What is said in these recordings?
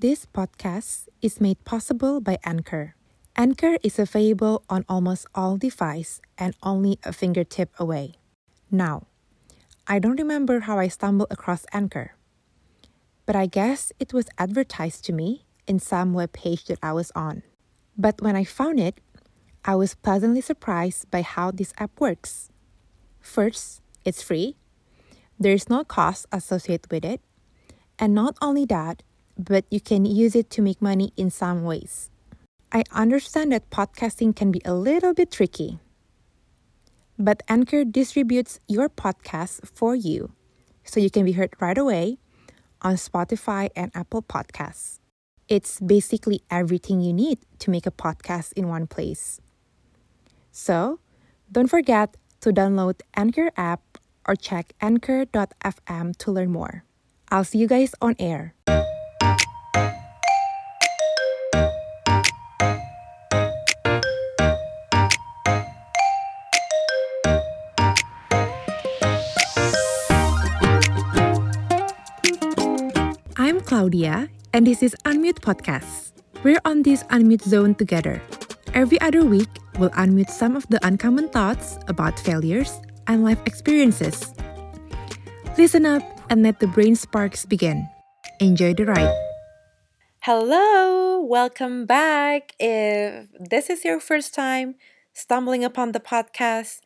This podcast is made possible by Anchor. Anchor is available on almost all devices and only a fingertip away. Now, I don't remember how I stumbled across Anchor, but I guess it was advertised to me in some web page that I was on. But when I found it, I was pleasantly surprised by how this app works. First, it's free. There's no cost associated with it. And not only that, but you can use it to make money in some ways. I understand that podcasting can be a little bit tricky. But Anchor distributes your podcast for you so you can be heard right away on Spotify and Apple Podcasts. It's basically everything you need to make a podcast in one place. So, don't forget to download Anchor app or check anchor.fm to learn more. I'll see you guys on air. Claudia, and this is Unmute Podcast. We're on this unmute zone together. Every other week, we'll unmute some of the uncommon thoughts about failures and life experiences. Listen up and let the brain sparks begin. Enjoy the ride. Hello, welcome back. If this is your first time stumbling upon the podcast,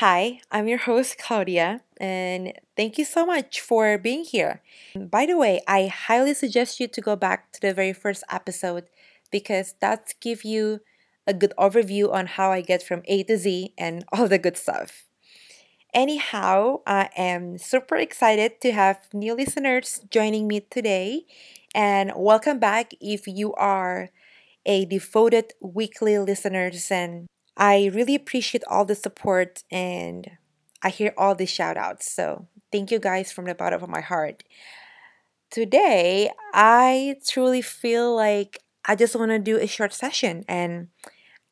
hi, I'm your host, Claudia, and thank you so much for being here. By the way, I highly suggest you to go back to the very first episode because that's give you a good overview on how I get from A to Z and all the good stuff. Anyhow, I am super excited to have new listeners joining me today, and welcome back if you are a devoted weekly listeners and I really appreciate all the support and I hear all the shout outs. So, thank you guys from the bottom of my heart. Today, I truly feel like I just want to do a short session and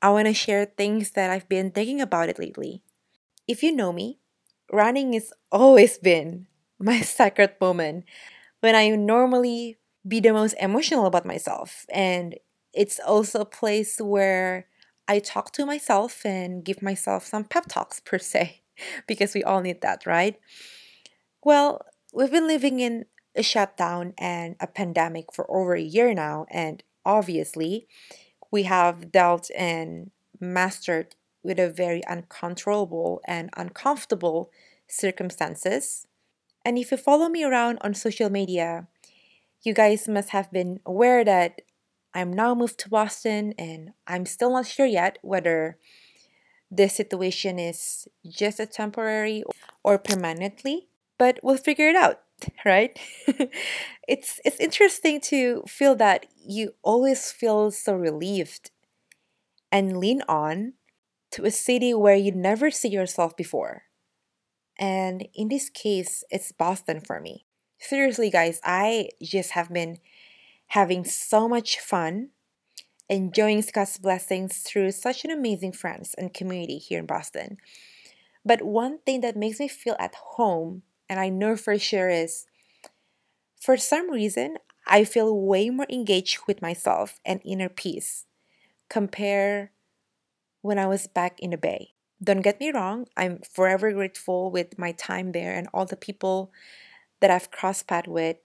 I want to share things that I've been thinking about it lately. If you know me, running has always been my sacred moment when I normally be the most emotional about myself. And it's also a place where I talk to myself and give myself some pep talks, per se, because we all need that, right? Well, we've been living in a shutdown and a pandemic for over a year now, and obviously, we have dealt and mastered with a very uncontrollable and uncomfortable circumstances. And if you follow me around on social media, you guys must have been aware that I'm now moved to Boston and I'm still not sure yet whether this situation is just a temporary or permanently, but we'll figure it out, right? it's it's interesting to feel that you always feel so relieved and lean on to a city where you never see yourself before. And in this case, it's Boston for me. Seriously, guys, I just have been having so much fun, enjoying God's blessings through such an amazing friends and community here in Boston. But one thing that makes me feel at home, and I know for sure, is for some reason, I feel way more engaged with myself and inner peace compare when I was back in the Bay. Don't get me wrong, I'm forever grateful with my time there and all the people that I've crossed paths with.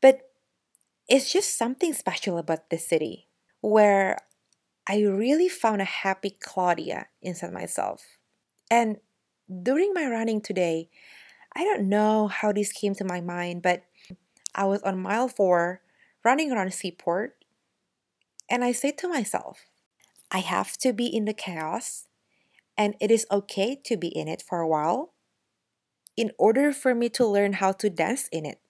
But it's just something special about this city where I really found a happy Claudia inside myself. And during my running today, I don't know how this came to my mind, but I was on mile four running around Seaport, and I said to myself, I have to be in the chaos and it is okay to be in it for a while in order for me to learn how to dance in it.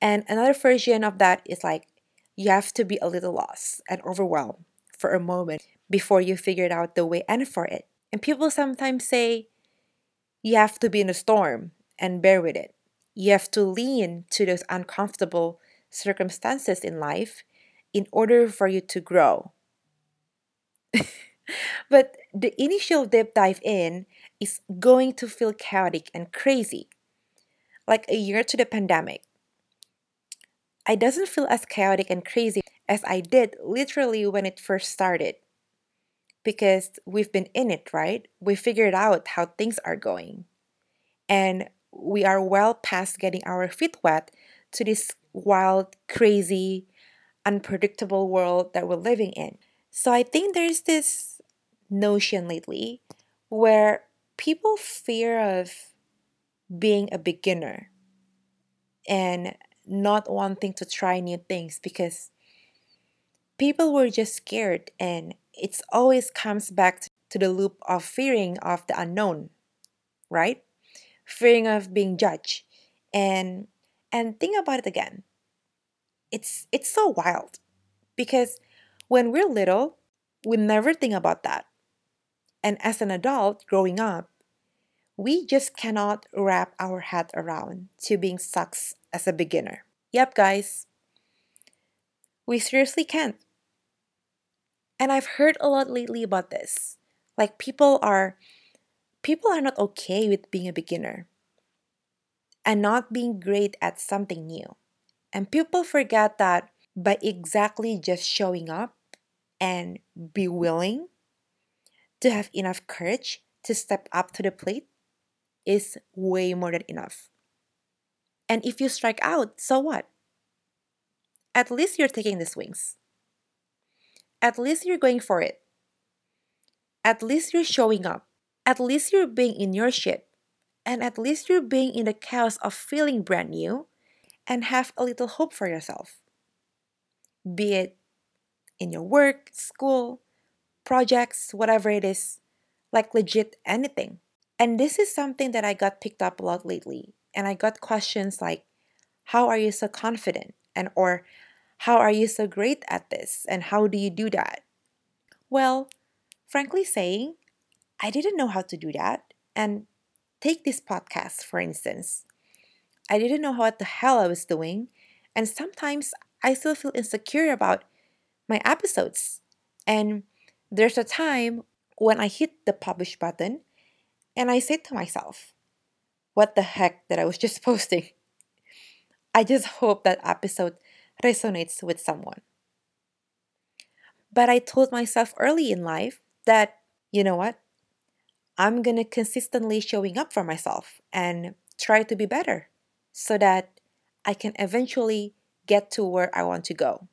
And another version of that is like you have to be a little lost and overwhelmed for a moment before you figured out the way and for it. And people sometimes say you have to be in a storm and bear with it. You have to lean to those uncomfortable circumstances in life in order for you to grow but the initial deep dive in is going to feel chaotic and crazy. Like a year to the pandemic. I doesn't feel as chaotic and crazy as I did literally when it first started. Because we've been in it, right? We figured out how things are going. And we are well past getting our feet wet to this wild, crazy, unpredictable world that we're living in. So I think there's this notion lately where people fear of being a beginner and not wanting to try new things because people were just scared and it always comes back to the loop of fearing of the unknown right? Fearing of being judged. And and think about it again. It's it's so wild because when we're little we never think about that. And as an adult growing up we just cannot wrap our head around to being sucks as a beginner. Yep guys. We seriously can't. And i've heard a lot lately about this. Like people are people are not okay with being a beginner and not being great at something new. And people forget that by exactly just showing up and be willing to have enough courage to step up to the plate is way more than enough. And if you strike out, so what? At least you're taking the swings. At least you're going for it. At least you're showing up. At least you're being in your shit and at least you're being in the chaos of feeling brand new and have a little hope for yourself. Be it in your work, school, projects, whatever it is, like legit anything. And this is something that I got picked up a lot lately. And I got questions like, how are you so confident? And or how are you so great at this? And how do you do that? Well, frankly saying, I didn't know how to do that. And Take this podcast, for instance. I didn't know what the hell I was doing, and sometimes I still feel insecure about my episodes. And there's a time when I hit the publish button and I say to myself, what the heck that I was just posting? I just hope that episode resonates with someone. But I told myself early in life that, you know what? I'm going to consistently showing up for myself and try to be better so that I can eventually get to where I want to go.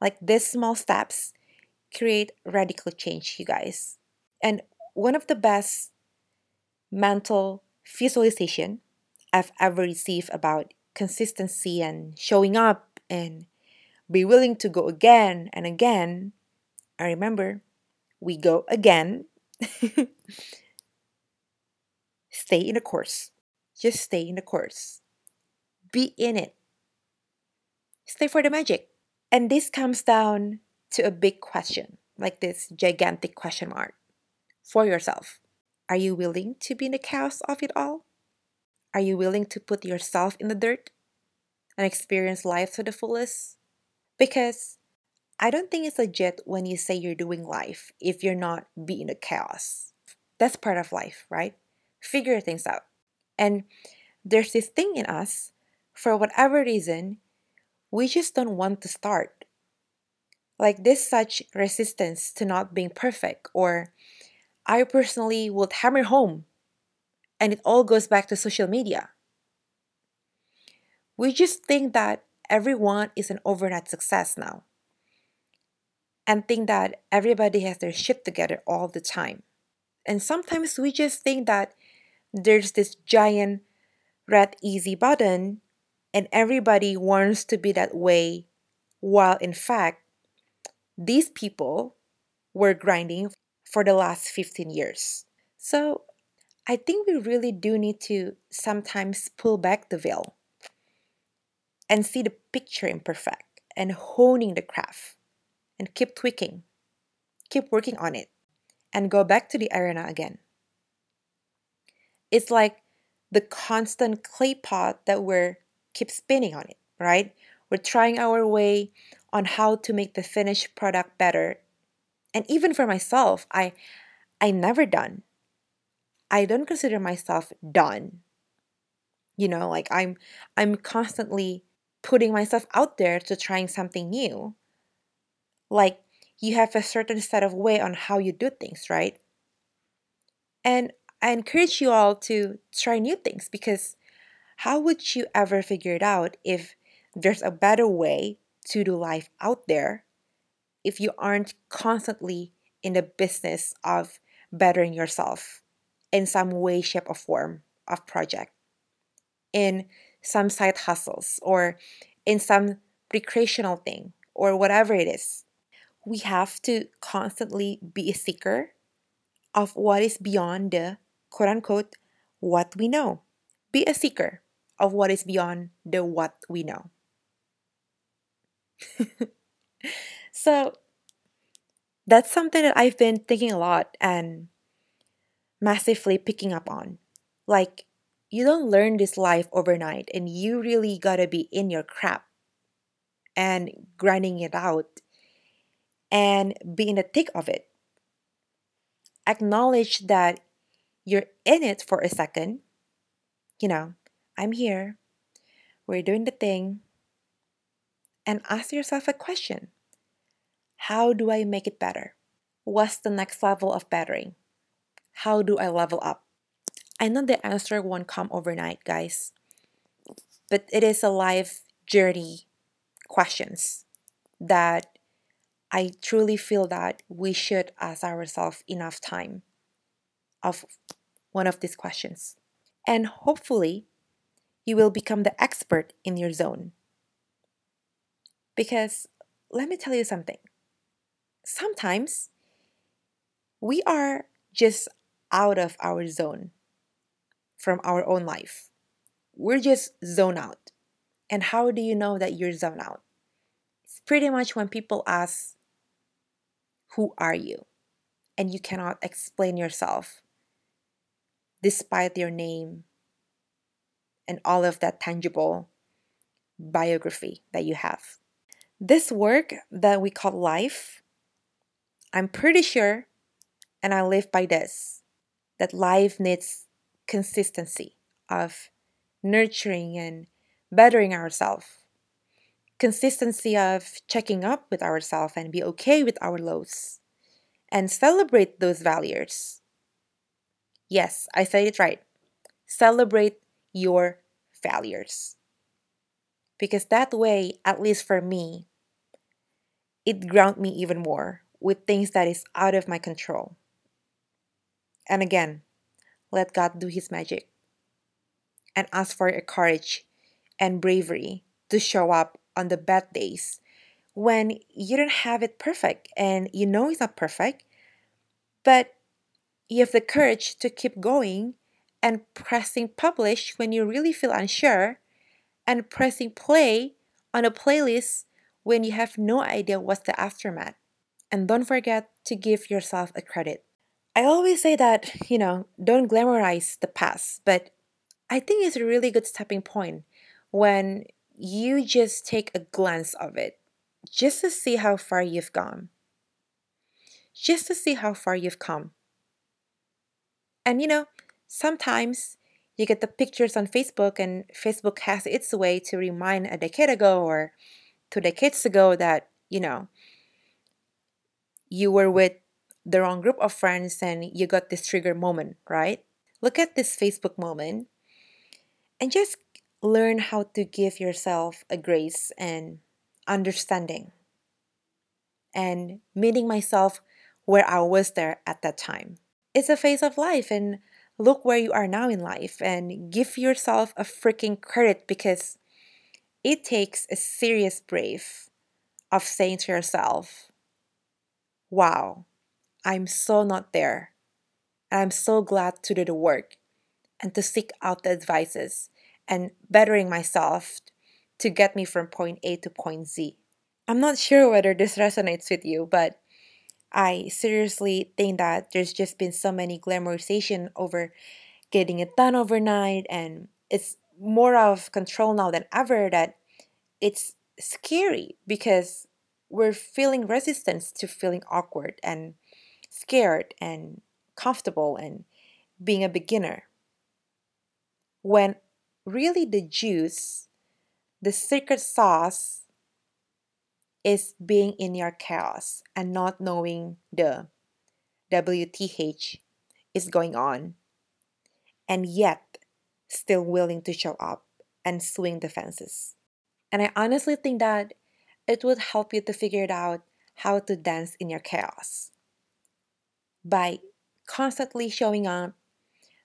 Like these small steps create radical change, you guys. And one of the best mental visualization I've ever received about consistency and showing up and be willing to go again and again. I remember we go again stay in the course. Just stay in the course. Be in it. Stay for the magic. And this comes down to a big question, like this gigantic question mark for yourself. Are you willing to be in the chaos of it all? Are you willing to put yourself in the dirt and experience life to the fullest? Because I don't think it's legit when you say you're doing life if you're not being the chaos. That's part of life, right? Figure things out. And there's this thing in us, for whatever reason, we just don't want to start. Like this such resistance to not being perfect, or I personally would hammer home, and it all goes back to social media. We just think that everyone is an overnight success now and think that everybody has their shit together all the time. And sometimes we just think that there's this giant red easy button and everybody wants to be that way, while in fact, these people were grinding for the last 15 years. So I think we really do need to sometimes pull back the veil and see the picture imperfect and honing the craft and keep tweaking, keep working on it, and go back to the arena again. It's like the constant clay pot that we're keep spinning on it, right? We're trying our way on how to make the finished product better. And even for myself, I I never done. I don't consider myself done. You know, like I'm I'm constantly putting myself out there to trying something new. Like you have a certain set of way on how you do things, right? And I encourage you all to try new things because how would you ever figure it out if there's a better way to do life out there if you aren't constantly in the business of bettering yourself in some way, shape, or form of project, in some side hustles, or in some recreational thing, or whatever it is. We have to constantly be a seeker of what is beyond the quote unquote what we know. Be a seeker of what is beyond the what we know. so that's something that I've been thinking a lot and massively picking up on. Like, you don't learn this life overnight, and you really gotta be in your crap and grinding it out and be in the thick of it. Acknowledge that you're in it for a second. You know, I'm here. We're doing the thing. And ask yourself a question How do I make it better? What's the next level of bettering? How do I level up? I know the answer won't come overnight, guys, but it is a life journey questions that I truly feel that we should ask ourselves enough time of one of these questions. And hopefully, you will become the expert in your zone. Because let me tell you something. Sometimes we are just out of our zone from our own life. We're just zone out. And how do you know that you're zone out? It's pretty much when people ask, Who are you? And you cannot explain yourself despite your name and all of that tangible biography that you have. This work that we call life, I'm pretty sure, and I live by this, that life needs consistency of nurturing and bettering ourselves. Consistency of checking up with ourselves and be okay with our lows and celebrate those values. Yes, I said it right. Celebrate your failures. Because that way, at least for me, it ground me even more with things that is out of my control. And again, let God do his magic. And ask for your courage and bravery to show up on the bad days when you don't have it perfect and you know it's not perfect, but you have the courage to keep going and pressing publish when you really feel unsure and pressing play on a playlist when you have no idea what's the aftermath. And don't forget to give yourself a credit. I always say that, you know, don't glamorize the past, but I think it's a really good stepping point when you just take a glance of it just to see how far you've gone. Just to see how far you've come. And you know, sometimes you get the pictures on Facebook, and Facebook has its way to remind a decade ago or two decades ago that, you know, you were with the wrong group of friends and you got this trigger moment, right? Look at this Facebook moment and just learn how to give yourself a grace and understanding and meeting myself where I was there at that time it's a phase of life and look where you are now in life and give yourself a freaking credit because it takes a serious brave of saying to yourself, wow, I'm so not there. And I'm so glad to do the work and to seek out the advices and bettering myself to get me from point A to point Z. I'm not sure whether this resonates with you, but I seriously think that there's just been so many glamorization over getting it done overnight, and it's more out of control now than ever that it's scary because we're feeling resistance to feeling awkward and scared and comfortable and being a beginner. When really the juice The secret sauce is being in your chaos and not knowing the WTH is going on, and yet still willing to show up and swing the fences. And I honestly think that it would help you to figure out how to dance in your chaos by constantly showing up,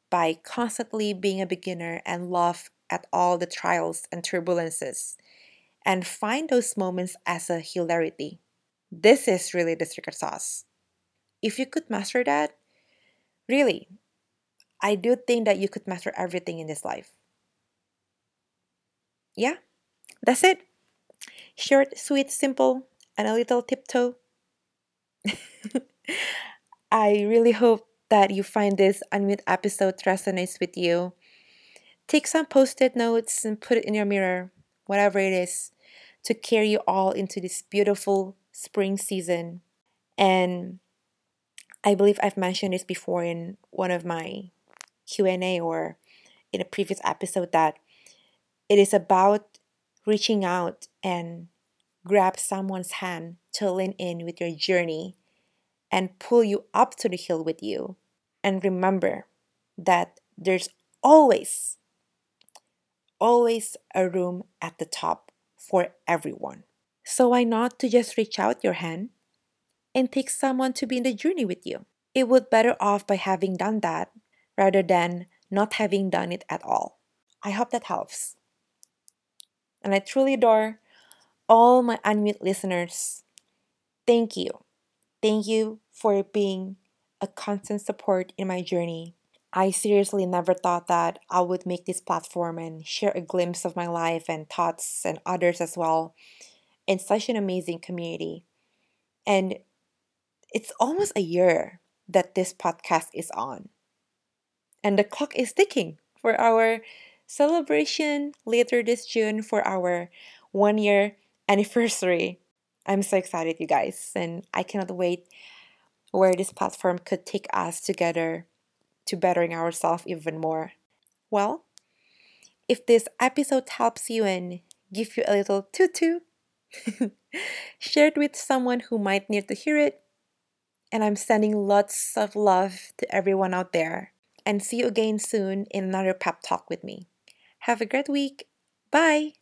by constantly being a beginner and laugh at all the trials and turbulences, and find those moments as a hilarity. This is really the secret sauce. If you could master that, really, I do think that you could master everything in this life. Yeah, that's it. Short, sweet, simple, and a little tiptoe. I really hope that you find this unmute episode resonates with you. Take some post it notes and put it in your mirror, whatever it is, to carry you all into this beautiful spring season. And I believe I've mentioned this before in one of my Q&A or in a previous episode that it is about reaching out and grab someone's hand to lean in with your journey and pull you up to the hill with you. And remember that there's always, always a room at the top for everyone. So why not to just reach out your hand and take someone to be in the journey with you? It would better off by having done that rather than not having done it at all. I hope that helps. And I truly adore all my unmute listeners. Thank you. Thank you for being a constant support in my journey. I seriously never thought that I would make this platform and share a glimpse of my life and thoughts and others as well in such an amazing community. And it's almost a year that this podcast is on. And the clock is ticking for our celebration later this June for our one year anniversary. I'm so excited, you guys, and I cannot wait where this platform could take us together to bettering ourselves even more. Well, if this episode helps you and give you a little tutu, share it with someone who might need to hear it. And I'm sending lots of love to everyone out there. And see you again soon in another pep talk with me. Have a great week. Bye.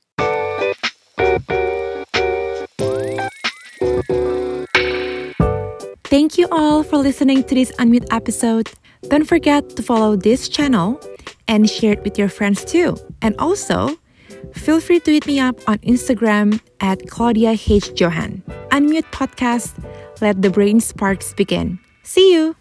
Thank you all for listening to this Unmute episode. Don't forget to follow this channel and share it with your friends too. And also, feel free to hit me up on Instagram at Claudia H. Johan. Unmute Podcast, let the brain sparks begin. See you!